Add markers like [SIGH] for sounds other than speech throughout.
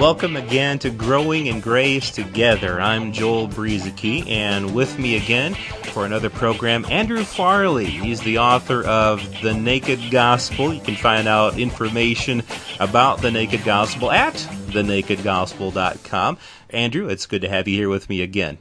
welcome again to Growing in Grace Together. I'm Joel Brueseke, and with me again for another program, Andrew Farley. He's the author of The Naked Gospel. You can find out information about The Naked Gospel at thenakedgospel.com. Andrew, it's good to have you here with me again.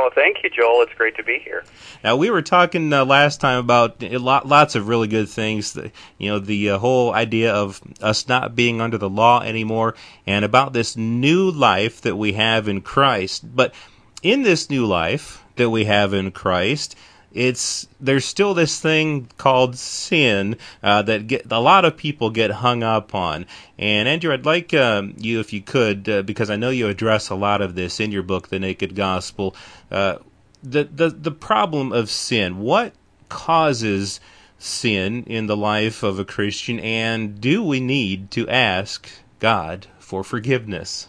Well, thank you, Joel. It's great to be here. Now we were talking uh, last time about lots of really good things. You know, the uh, whole idea of us not being under the law anymore, and about this new life that we have in Christ. But in this new life that we have in Christ, it's there's still this thing called sin uh, that get, a lot of people get hung up on. And Andrew, I'd like um, you, if you could, uh, because I know you address a lot of this in your book, The Naked Gospel. Uh, the the the problem of sin. What causes sin in the life of a Christian, and do we need to ask God for forgiveness?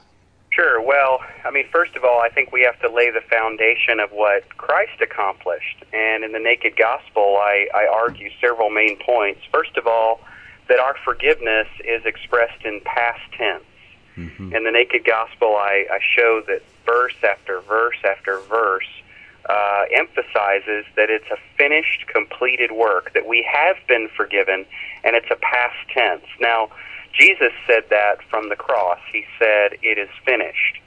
Sure. Well, I mean, first of all, I think we have to lay the foundation of what Christ accomplished. And in the Naked Gospel, I, I argue several main points. First of all, that our forgiveness is expressed in past tense. Mm-hmm. In the Naked Gospel, I, I show that verse after verse after verse uh, emphasizes that it's a finished, completed work, that we have been forgiven, and it's a past tense. Now, Jesus said that from the cross. He said, It is finished.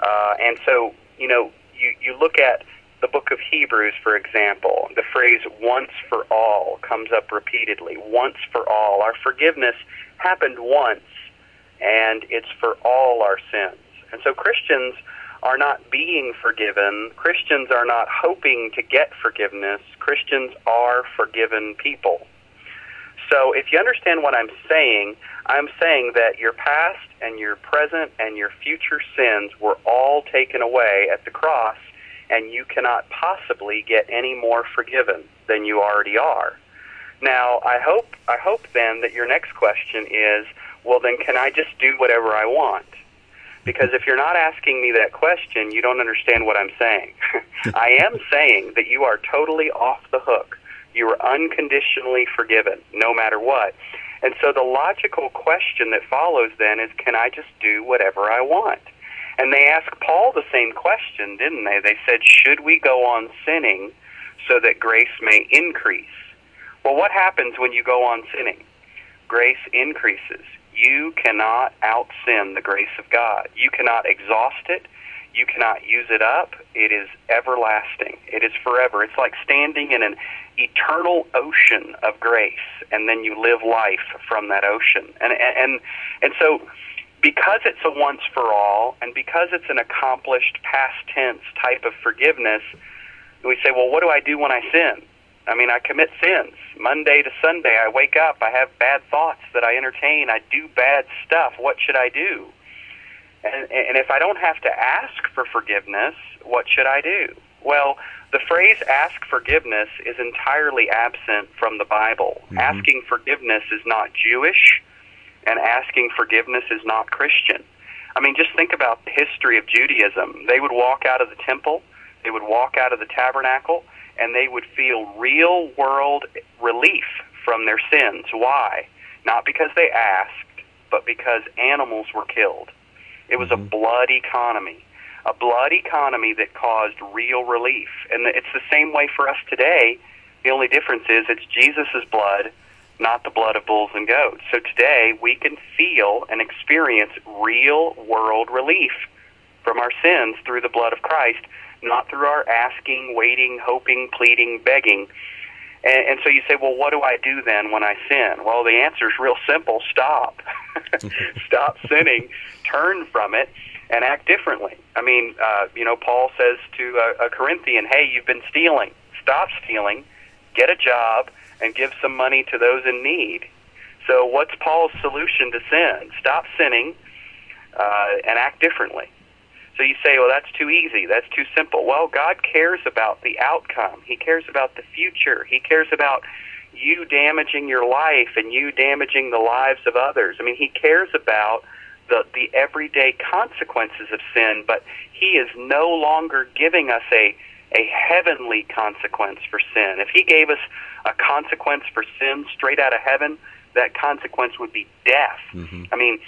Uh, and so, you know, you, you look at the book of Hebrews, for example, the phrase once for all comes up repeatedly. Once for all. Our forgiveness happened once, and it's for all our sins. And so Christians are not being forgiven. Christians are not hoping to get forgiveness. Christians are forgiven people. So if you understand what I'm saying, I'm saying that your past and your present and your future sins were all taken away at the cross, and you cannot possibly get any more forgiven than you already are. Now, I hope I hope then that your next question is, well then can I just do whatever I want? Because if you're not asking me that question, you don't understand what I'm saying. [LAUGHS] I am saying that you are totally off the hook. You are unconditionally forgiven, no matter what. And so the logical question that follows then is can I just do whatever I want? And they asked Paul the same question, didn't they? They said, should we go on sinning so that grace may increase? Well, what happens when you go on sinning? Grace increases. You cannot out sin the grace of God. You cannot exhaust it. You cannot use it up. It is everlasting. It is forever. It's like standing in an eternal ocean of grace, and then you live life from that ocean. And and and so, because it's a once for all, and because it's an accomplished past tense type of forgiveness, we say, well, what do I do when I sin? I mean, I commit sins. Monday to Sunday, I wake up, I have bad thoughts that I entertain, I do bad stuff. What should I do? And, and if I don't have to ask for forgiveness, what should I do? Well, the phrase ask forgiveness is entirely absent from the Bible. Mm-hmm. Asking forgiveness is not Jewish, and asking forgiveness is not Christian. I mean, just think about the history of Judaism. They would walk out of the temple, they would walk out of the tabernacle, and they would feel real world relief from their sins. Why? Not because they asked, but because animals were killed. It was mm-hmm. a blood economy, a blood economy that caused real relief. And it's the same way for us today. The only difference is it's Jesus' blood, not the blood of bulls and goats. So today we can feel and experience real world relief from our sins through the blood of Christ not through our asking, waiting, hoping, pleading, begging. And, and so you say, well, what do I do then when I sin? Well, the answer is real simple stop. [LAUGHS] stop sinning, turn from it, and act differently. I mean, uh, you know, Paul says to a, a Corinthian, hey, you've been stealing. Stop stealing, get a job, and give some money to those in need. So, what's Paul's solution to sin? Stop sinning uh, and act differently. So you say, well, that's too easy. That's too simple. Well, God cares about the outcome. He cares about the future. He cares about you damaging your life and you damaging the lives of others. I mean, He cares about the, the everyday consequences of sin, but He is no longer giving us a, a heavenly consequence for sin. If He gave us a consequence for sin straight out of heaven, that consequence would be death. Mm-hmm. I mean,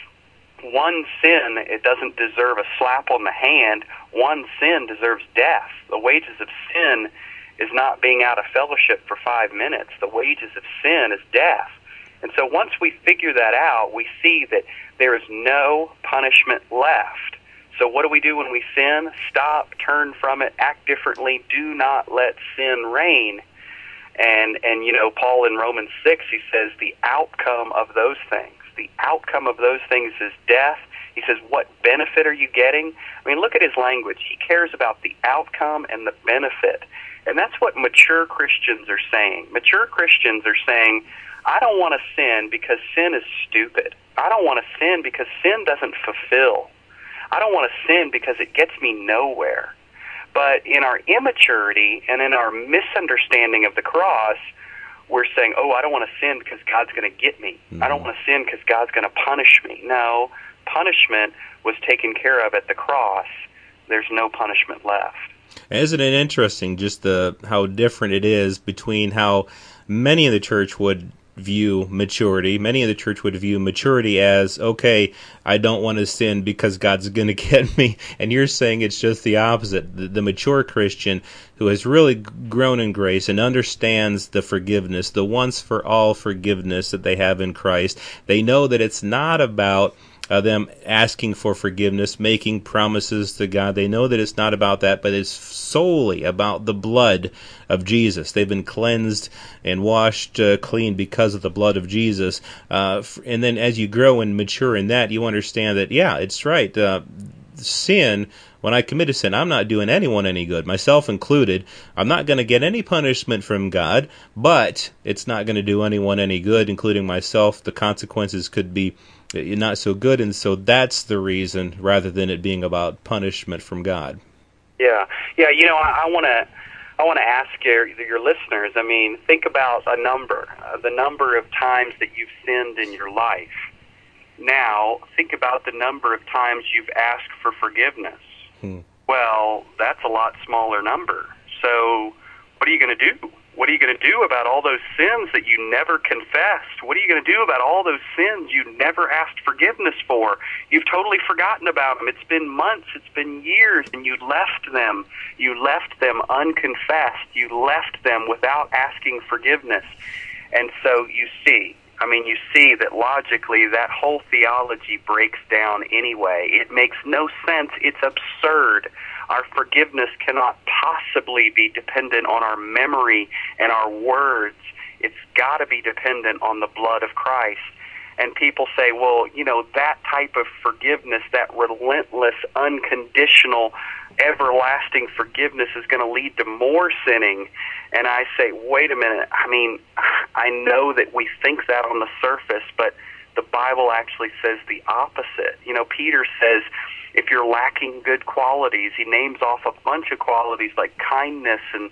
one sin it doesn't deserve a slap on the hand. One sin deserves death. The wages of sin is not being out of fellowship for five minutes. The wages of sin is death. And so once we figure that out, we see that there is no punishment left. So what do we do when we sin? Stop, turn from it, act differently. Do not let sin reign. And and you know, Paul in Romans 6, he says the outcome of those things, the outcome of those things is death. He says, "What benefit are you getting?" I mean, look at his language. He cares about the outcome and the benefit. And that's what mature Christians are saying. Mature Christians are saying, I don't want to sin because sin is stupid. I don't want to sin because sin doesn't fulfill. I don't want to sin because it gets me nowhere. But in our immaturity and in our misunderstanding of the cross, we're saying, oh, I don't want to sin because God's going to get me. Mm-hmm. I don't want to sin because God's going to punish me. No, punishment was taken care of at the cross. There's no punishment left. Isn't it interesting just the how different it is between how many in the church would view maturity. Many in the church would view maturity as, okay, I don't want to sin because God's [LAUGHS] going to get me. And you're saying it's just the opposite. The, the, mature Christian who has really grown in grace and understands the forgiveness, the once for all forgiveness that they have in Christ, they know that it's not about uh, them asking for forgiveness, making promises to God. They know that it's not about that, but it's solely about the blood of Jesus. They've been cleansed and washed uh, clean because of the blood of Jesus. Uh, and then as you grow and mature in that, you understand that, yeah, it's right. Uh, sin when I commit a sin, I'm not doing anyone any good, myself included. I'm not going to get any punishment from God, but it's not going to do anyone any good, including myself. The consequences could be not so good, and so that's the reason, rather than it being about punishment from God. Yeah, yeah. You know, I want to. I want to ask your, your listeners. I mean, think about a number, uh, the number of times that you've sinned in your life. Now, think about the number of times you've asked for forgiveness. Hmm. Well, that's a lot smaller number. So, what are you going to do? What are you going to do about all those sins that you never confessed? What are you going to do about all those sins you never asked forgiveness for? You've totally forgotten about them. It's been months, it's been years, and you left them. You left them unconfessed. You left them without asking forgiveness. And so you see, I mean, you see that logically that whole theology breaks down anyway. It makes no sense. It's absurd our forgiveness cannot possibly be dependent on our memory and our words. It's got to be dependent on the blood of Christ. And people say, well, you know, that type of forgiveness, that relentless, unconditional, everlasting forgiveness is going to lead to more sinning. And I say, wait a minute. I mean, [SIGHS] I know that we think that on the surface, but the Bible actually says the opposite. You know, Peter says, if you're lacking good qualities, he names off a bunch of qualities like kindness and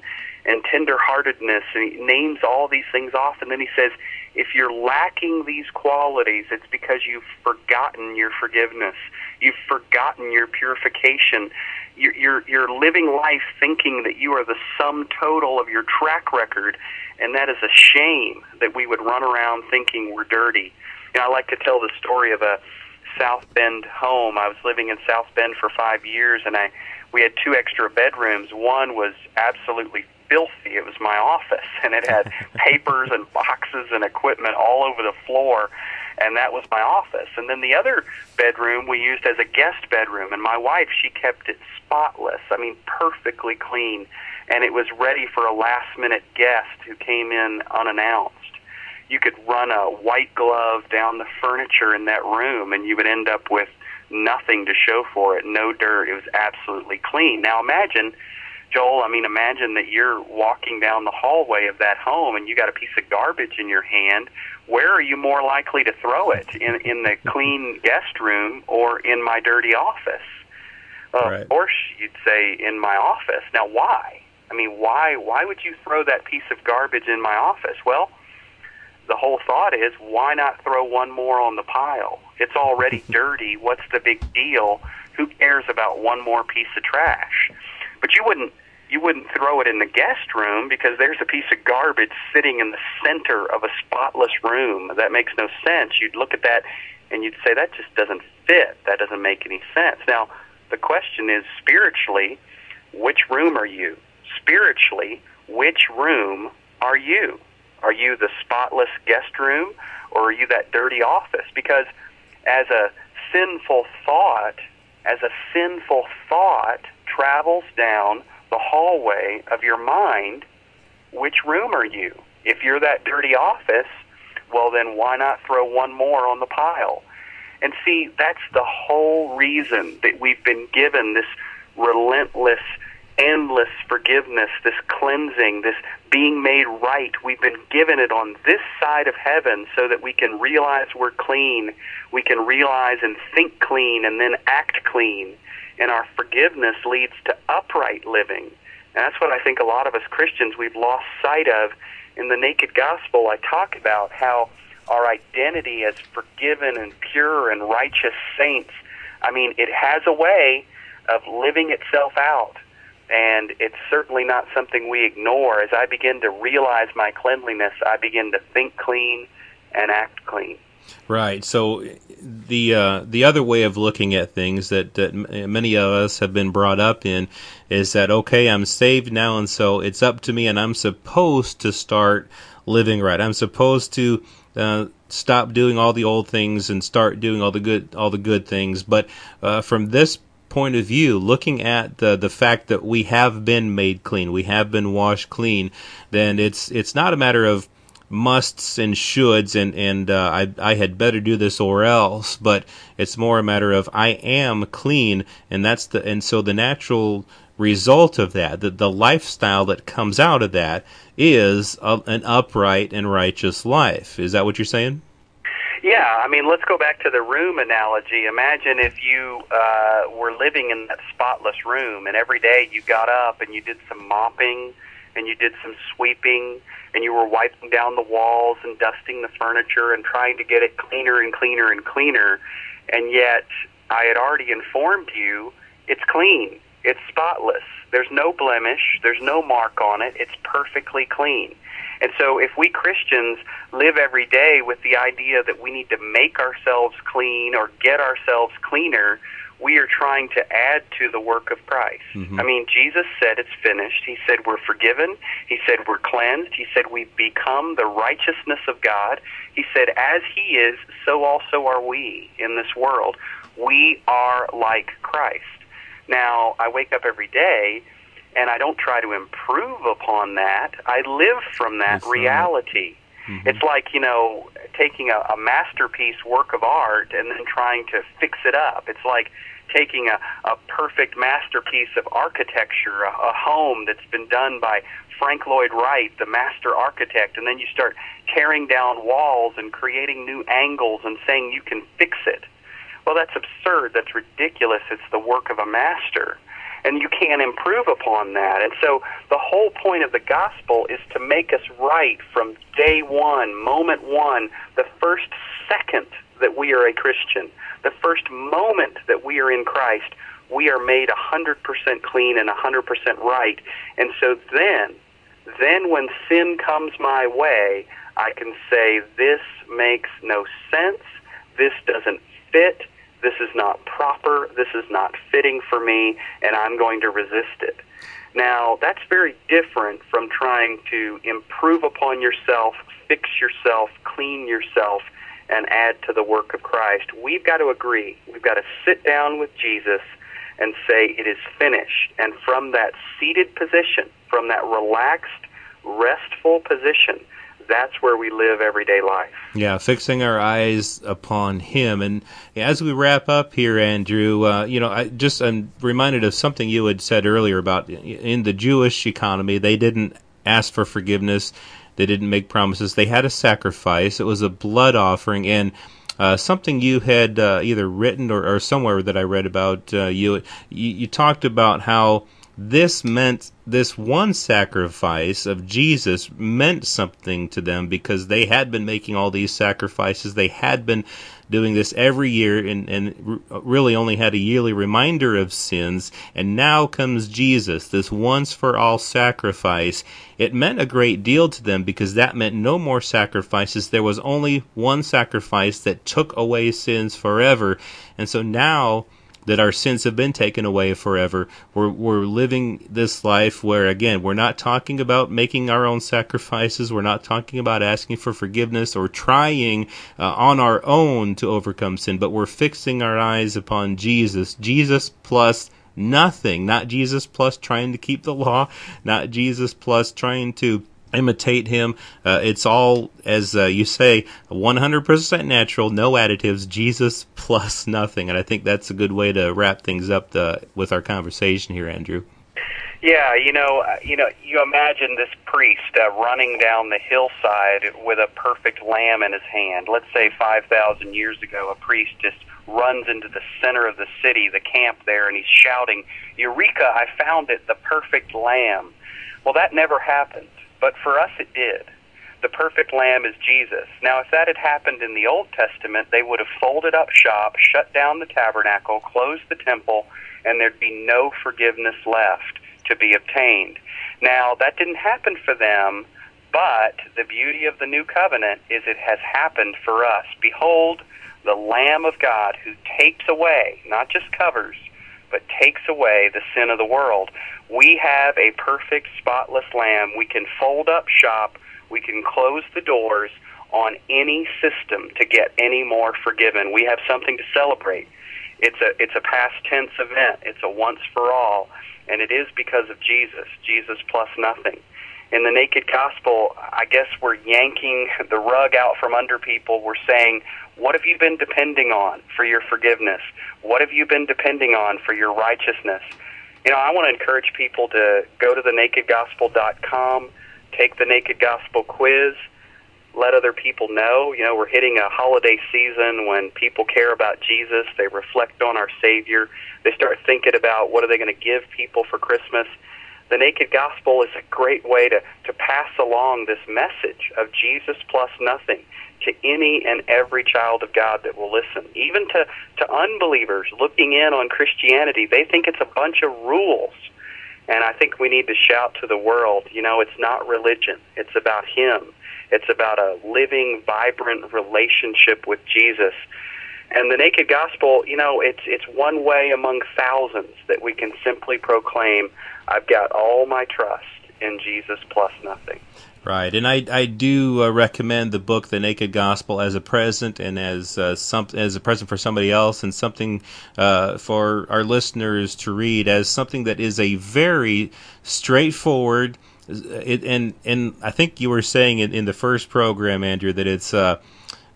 and tenderheartedness, and he names all these things off, and then he says, if you're lacking these qualities, it's because you've forgotten your forgiveness, you've forgotten your purification. You're, you're, you're living life thinking that you are the sum total of your track record, and that is a shame that we would run around thinking we're dirty. You know, I like to tell the story of a South Bend home. I was living in South Bend for five years, and I we had two extra bedrooms. One was absolutely filthy. It was my office, [LAUGHS] and it had [LAUGHS] papers and boxes and equipment all over the floor, and that was my office. And then the other bedroom we used as a guest bedroom, and my wife she kept it spotless. I mean, perfectly clean, and it was ready for a last minute guest who came in unannounced you could run a white glove down the furniture in that room and you would end up with nothing to show for it, no dirt. It was absolutely clean. Now imagine, Joel, I mean, imagine that you're walking down the hallway of that home and you got a piece of garbage in your hand. Where are you more likely to throw it? In, in the clean guest room or in my dirty office? Uh, right. Of course, you'd say in my office. Now, why? I mean, why? Why would you throw that piece of garbage in my office? Well, the whole thought is why not throw one more on the pile? It's already [LAUGHS] dirty. What's the big deal? Who cares about one more piece of trash? But you wouldn't you wouldn't throw it in the guest room because there's a piece of garbage sitting in the center of a spotless room. That makes no sense. You'd look at that and you'd say that just doesn't fit. That doesn't make any sense. Now, the question is spiritually, which room are you? Spiritually, which room are you? Are you the spotless guest room or are you that dirty office? Because as a sinful thought, as a sinful thought travels down the hallway of your mind, which room are you? If you're that dirty office, well, then why not throw one more on the pile? And see, that's the whole reason that we've been given this relentless, endless forgiveness, this cleansing, this being made right. We've been given it on this side of heaven so that we can realize we're clean. We can realize and think clean and then act clean. And our forgiveness leads to upright living. And that's what I think a lot of us Christians we've lost sight of in the naked gospel. I talk about how our identity as forgiven and pure and righteous saints, I mean, it has a way of living itself out. And it's certainly not something we ignore. As I begin to realize my cleanliness, I begin to think clean and act clean. Right. So the uh, the other way of looking at things that, that many of us have been brought up in is that okay, I'm saved now, and so it's up to me, and I'm supposed to start living right. I'm supposed to uh, stop doing all the old things and start doing all the good all the good things. But uh, from this point of view, looking at the the fact that we have been made clean, we have been washed clean, then it's it's not a matter of musts and shoulds and and uh, I I had better do this or else, but it's more a matter of I am clean, and that's the and so the natural result of that, the, the lifestyle that comes out of that is a, an upright and righteous life. Is that what you're saying? Yeah, I mean, let's go back to the room analogy. Imagine if you uh, were living in that spotless room, and every day you got up and you did some mopping, and you did some sweeping, and you were wiping down the walls and dusting the furniture and trying to get it cleaner and cleaner and cleaner, and yet I had already informed you it's clean it's spotless. There's no blemish. There's no mark on it. It's perfectly clean. And so if we Christians live every day with the idea that we need to make ourselves clean or get ourselves cleaner, we are trying to add to the work of Christ. Mm-hmm. I mean, Jesus said it's finished. He said we're forgiven. He said we're cleansed. He said we've become the righteousness of God. He said, as He is, so also are we in this world. We are like Christ. Now, I wake up every day and I don't try to improve upon that. I live from that That's reality. Right. Mm-hmm. It's like, you know, taking a, a masterpiece work of art and then trying to fix it up. It's like taking a, a perfect masterpiece of architecture, a, a home that's been done by Frank Lloyd Wright, the master architect, and then you start tearing down walls and creating new angles and saying you can fix it. Well, that's absurd. That's ridiculous. It's the work of a master. And you can't improve upon that. And so the whole point of the gospel is to make us right from day one, moment one, the first second that we are a Christian, the first moment that we are in Christ, we are made 100% clean and 100% right. And so then, then when sin comes my way, I can say, this makes no sense, this doesn't fit, this is not proper, this is not fitting for me, and I'm going to resist it. Now, that's very different from trying to improve upon yourself, fix yourself, clean yourself, and add to the work of Christ. We've got to agree. We've got to sit down with Jesus and say, It is finished. And from that seated position, from that relaxed, restful position, that's where we live everyday life. Yeah, fixing our eyes upon Him. And as we wrap up here, Andrew, uh, you know, I just I'm reminded of something you had said earlier about in the Jewish economy, they didn't ask for forgiveness, they didn't make promises, they had a sacrifice. It was a blood offering, and uh, something you had uh, either written or, or, somewhere that I read about uh, you, you, you talked about how this meant this one sacrifice of Jesus meant something to them because they had been making all these sacrifices. They had been doing this every year and, and really only had a yearly reminder of sins. And now comes Jesus, this once for all sacrifice. It meant a great deal to them because that meant no more sacrifices. There was only one sacrifice that took away sins forever. And so now, that our sins have been taken away forever. We're, we're living this life where, again, we're not talking about making our own sacrifices. We're not talking about asking for forgiveness or trying uh, on our own to overcome sin, but we're fixing our eyes upon Jesus. Jesus plus nothing. Not Jesus plus trying to keep the law. Not Jesus plus trying to imitate him. Uh, it's all, as uh, you say, 100% natural, no additives, Jesus plus nothing. And I think that's a good way to wrap things up uh, with our conversation here, Andrew. Yeah, you know, uh, you know, you imagine this priest uh, running down the hillside with a perfect lamb in his hand. Let's say 5,000 years ago, a priest just runs into the center of the city, the camp there, and he's shouting, "Eureka! I found it, the perfect lamb." Well, that never happened. But for us, it did. The perfect lamb is Jesus. Now, if that had happened in the Old Testament, they would have folded up shop, shut down the tabernacle, closed the temple, and there'd be no forgiveness left to be obtained. Now, that didn't happen for them, but the beauty of the new covenant is it has happened for us. Behold, the Lamb of God who takes away, not just covers, but takes away the sin of the world. We have a perfect, spotless lamb. We can fold up shop. We can close the doors on any system to get any more forgiven. We have something to celebrate. It's a it's a past tense event. It's a once for all, and it is because of Jesus. Jesus plus nothing. In the naked gospel, I guess we're yanking the rug out from under people. We're saying, what have you been depending on for your forgiveness? What have you been depending on for your righteousness? you know, I want to encourage people to go to thenakedgospel.com, take the Naked Gospel quiz, let other people know. You know, we're hitting a holiday season when people care about Jesus, they reflect on our Savior, they start thinking about what are they going to give people for Christmas. The Naked Gospel is a great way to, to pass along this message of Jesus plus nothing to any and every child of God that will listen. Even to, to unbelievers looking in on Christianity, they think it's a bunch of rules. And I think we need to shout to the world, you know, it's not religion. It's about Him. It's about a living, vibrant relationship with Jesus. And the naked gospel, you know, it's it's one way among thousands that we can simply proclaim, I've got all my trust in Jesus plus nothing. Right, and I I do uh, recommend the book The Naked Gospel as a present and as uh, some as a present for somebody else and something uh, for our listeners to read as something that is a very straightforward. It, and and I think you were saying in, in the first program, Andrew, that it's uh,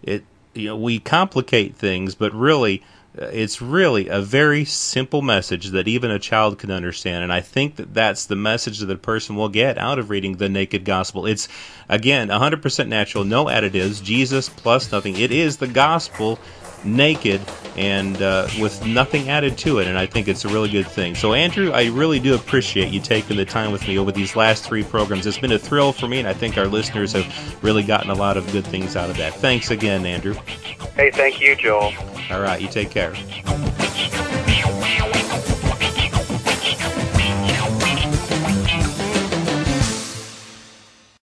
it you know we complicate things, but really it's really a very simple message that even a child can understand. And I think that that's the message that a person will get out of reading the Naked Gospel. It's, again, 100% natural, no additives, Jesus plus nothing. It is the gospel naked and uh, with nothing added to it. And I think it's a really good thing. So, Andrew, I really do appreciate you taking the time with me over these last three programs. It's been a thrill for me, and I think our listeners have really gotten a lot of good things out of that. Thanks again, Andrew. Hey, thank you, Joel. All right, you take care.